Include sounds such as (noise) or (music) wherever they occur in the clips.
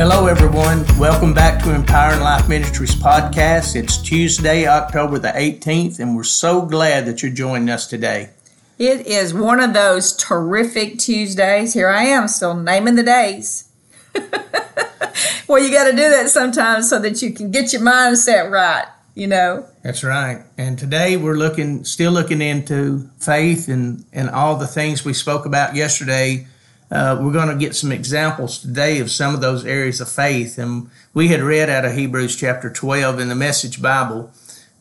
Hello, everyone. Welcome back to Empowering Life Ministries podcast. It's Tuesday, October the 18th, and we're so glad that you're joining us today. It is one of those terrific Tuesdays. Here I am, still naming the days. (laughs) well, you got to do that sometimes so that you can get your mindset right, you know. That's right. And today we're looking, still looking into faith and, and all the things we spoke about yesterday uh, we're going to get some examples today of some of those areas of faith. And we had read out of Hebrews chapter 12 in the Message Bible,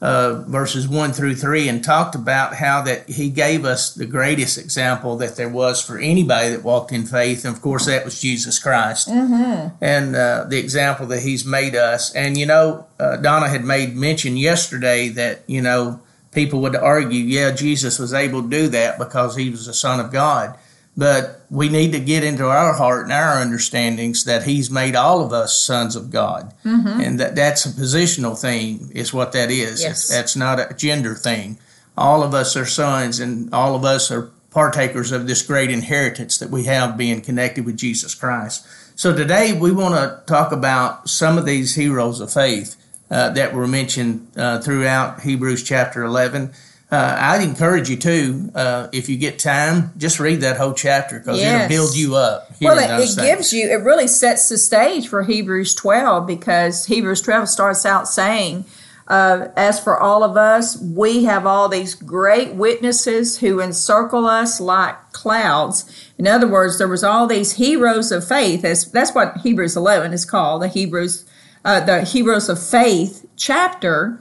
uh, verses 1 through 3, and talked about how that he gave us the greatest example that there was for anybody that walked in faith. And of course, that was Jesus Christ. Mm-hmm. And uh, the example that he's made us. And, you know, uh, Donna had made mention yesterday that, you know, people would argue, yeah, Jesus was able to do that because he was the Son of God. But we need to get into our heart and our understandings that He's made all of us sons of God, mm-hmm. and that that's a positional thing. Is what that is. Yes. That's not a gender thing. All of us are sons, and all of us are partakers of this great inheritance that we have being connected with Jesus Christ. So today we want to talk about some of these heroes of faith uh, that were mentioned uh, throughout Hebrews chapter 11 uh, I'd encourage you to, uh, if you get time, just read that whole chapter because yes. it'll build you up. Well, it, it gives you, it really sets the stage for Hebrews 12 because Hebrews 12 starts out saying, uh, as for all of us, we have all these great witnesses who encircle us like clouds. In other words, there was all these heroes of faith. That's, that's what Hebrews 11 is called, the Hebrews, uh, the heroes of faith chapter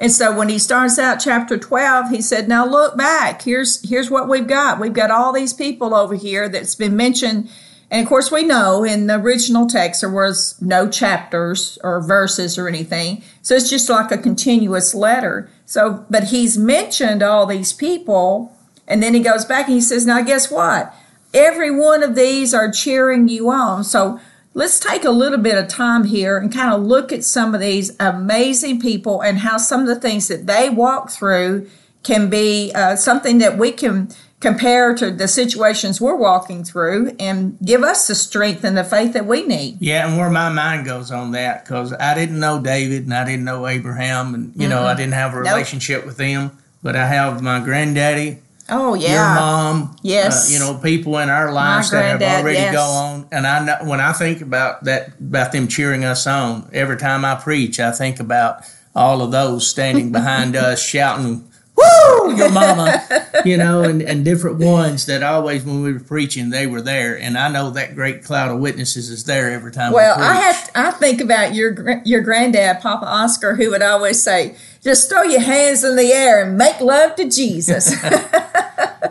and so when he starts out chapter 12, he said, Now look back. Here's here's what we've got. We've got all these people over here that's been mentioned. And of course, we know in the original text there was no chapters or verses or anything. So it's just like a continuous letter. So, but he's mentioned all these people. And then he goes back and he says, Now guess what? Every one of these are cheering you on. So Let's take a little bit of time here and kind of look at some of these amazing people and how some of the things that they walk through can be uh, something that we can compare to the situations we're walking through and give us the strength and the faith that we need. Yeah, and where my mind goes on that, because I didn't know David and I didn't know Abraham, and you mm-hmm. know I didn't have a relationship nope. with them, but I have my granddaddy Oh yeah, your mom. Yes, uh, you know people in our lives that have already yes. gone. And I know when I think about that, about them cheering us on every time I preach, I think about all of those standing (laughs) behind us shouting. Woo, your mama, (laughs) you know, and, and different ones that always, when we were preaching, they were there, and I know that great cloud of witnesses is there every time. Well, we I have, I think about your your granddad, Papa Oscar, who would always say, "Just throw your hands in the air and make love to Jesus." (laughs)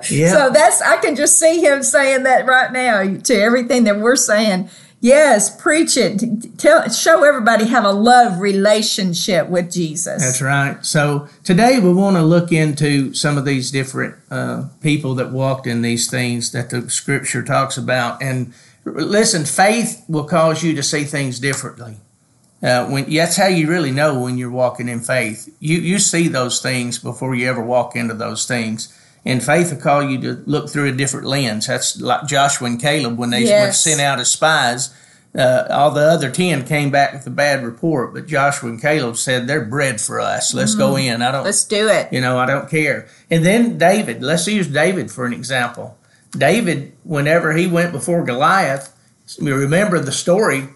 yeah. So that's I can just see him saying that right now to everything that we're saying. Yes, preach it. Tell, show everybody how to love relationship with Jesus. That's right. So today we want to look into some of these different uh, people that walked in these things that the Scripture talks about. And listen, faith will cause you to see things differently. Uh, when that's how you really know when you're walking in faith. You you see those things before you ever walk into those things. And faith will call you to look through a different lens. That's like Joshua and Caleb when they yes. sent out as spies. Uh, all the other 10 came back with a bad report, but Joshua and Caleb said, they're bread for us. Let's mm-hmm. go in. I don't, let's do it. You know, I don't care. And then David, let's use David for an example. David, whenever he went before Goliath, we remember the story,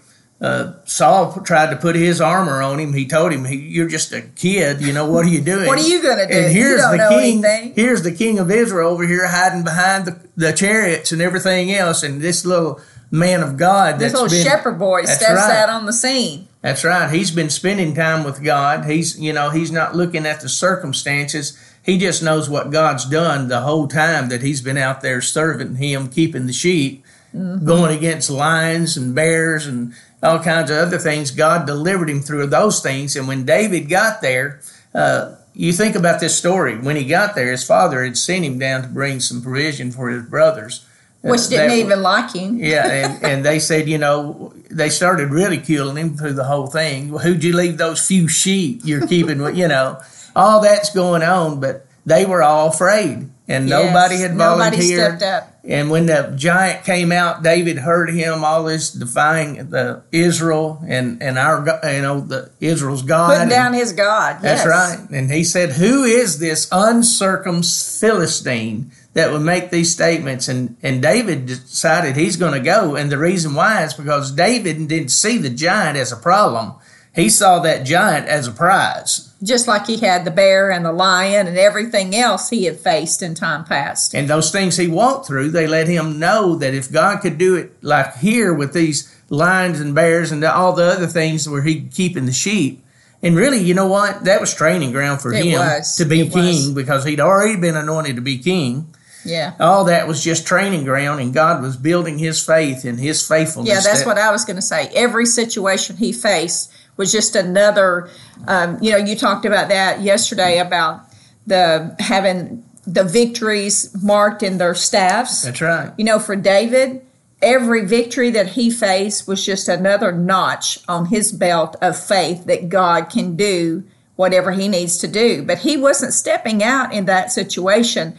uh, Saul tried to put his armor on him. He told him, "You're just a kid. You know what are you (laughs) doing? what are you going to do? And here's the king. Anything. Here's the king of Israel over here hiding behind the, the chariots and everything else. And this little man of God, this little been, shepherd boy, steps right. out on the scene. That's right. He's been spending time with God. He's you know he's not looking at the circumstances. He just knows what God's done the whole time that he's been out there serving Him, keeping the sheep, mm-hmm. going against lions and bears and all kinds of other things. God delivered him through those things. And when David got there, uh, you think about this story. When he got there, his father had sent him down to bring some provision for his brothers. Uh, Which didn't that, even like him. (laughs) yeah, and, and they said, you know, they started ridiculing him through the whole thing. Who'd you leave those few sheep you're keeping with, you know? All that's going on, but they were all afraid. And Yes, nobody had nobody volunteered. stepped up. And when the giant came out, David heard him all this defying the Israel and and our you know the Israel's God. Putting down his God. that's right. And he said, Who is this uncircumcised Philistine that would make these statements? And, and David decided he's going to go. And the reason why is because David didn't see the giant as a problem, he saw that giant as a prize. Just like he had the bear and the lion and everything else he had faced in time past. And those things he walked through, they let him know that if God could do it like here with these lions and bears and all the other things where he keeping the sheep. And really, you know what? That was training ground for It him was. to be It king was. because he'd already been anointed to be king. Yeah. all that was just training ground and god was building his faith and his faithfulness Yeah, that's that- what I was going to say. Every situation he faced was just another. Um, you know, you talked about that yesterday about the having the victories marked in their staffs. that's right You know, for David, every victory that he faced was just another notch on his belt of faith that God can do whatever he needs to do. But he wasn't stepping out in that situation,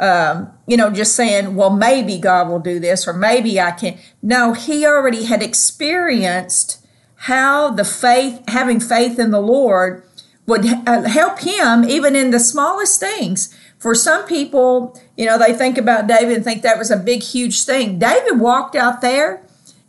um, you know, just saying, well, maybe God will do this or maybe I can. No, he already had experienced how the faith, having faith in the Lord, would uh, help him even in the smallest things. For some people, you know, they think about David and think that was a big, huge thing. David walked out there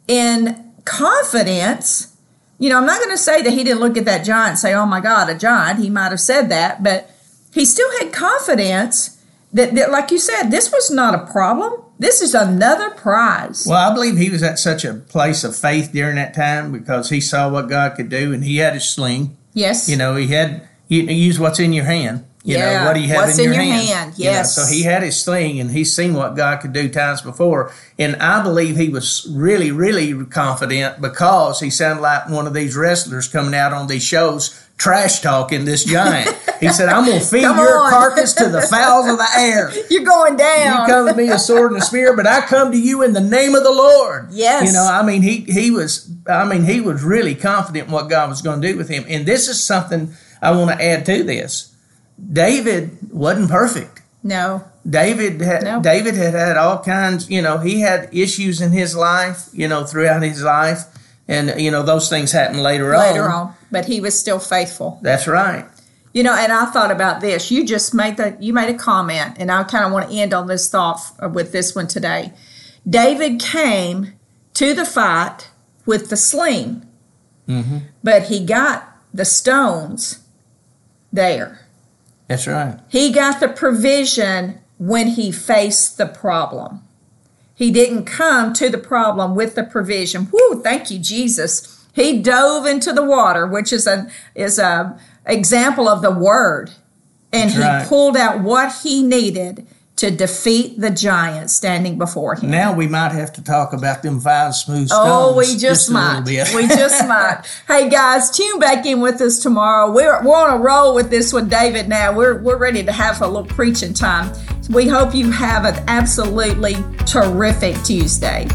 in confidence. You know, I'm not going to say that he didn't look at that giant and say, oh my God, a giant. He might have said that, but he still had confidence that, that, like you said, this was not a problem. This is another prize. well i believe he was at such a place of faith during that time because he saw what god could do and he had his sling yes. you know he had you use what's in your hand you Yeah, know what do you have what's in, in your, your hand, hand, You know, yes. so he had his sling and he's seen what god could do times before and i believe he was really really confident because he sounded like one of these wrestlers coming out on these shows trash talking this giant he said i'm going to feed Come your on. carcass to the fowls of the air (laughs) You're going down. you come to me a sword and a spear, but I come to you in the name of the Lord. Yes. You know, I mean, he he was, I mean, he was really confident in what God was going to do with him. And this is something I want to add to this. David wasn't perfect. no. David had No. David had had all kinds. You know, he had issues in his life. You know, throughout his life, and you know those things happened later, Later on. on, but he was still faithful. That's right. You know, and I thought about this. You just made the you made a comment, and I kind of want to end on this thought uh, with this one today. David came to the fight with the sling, mm-hmm. but he got the stones there. That's right. He got the provision when he faced the problem. He didn't come to the problem with the provision. Whoo, thank you, Jesus. He dove into the water, which is a is a example of the word. And That's he right. pulled out what he needed to defeat the giant standing before him. Now we might have to talk about them five smooth oh, stones. Oh, we just, little might. we just (laughs) might. Hey guys, tune back in with us tomorrow. We're we're on a roll with this with David now. We're we're ready to have a little preaching time. We hope you have an absolutely terrific Tuesday.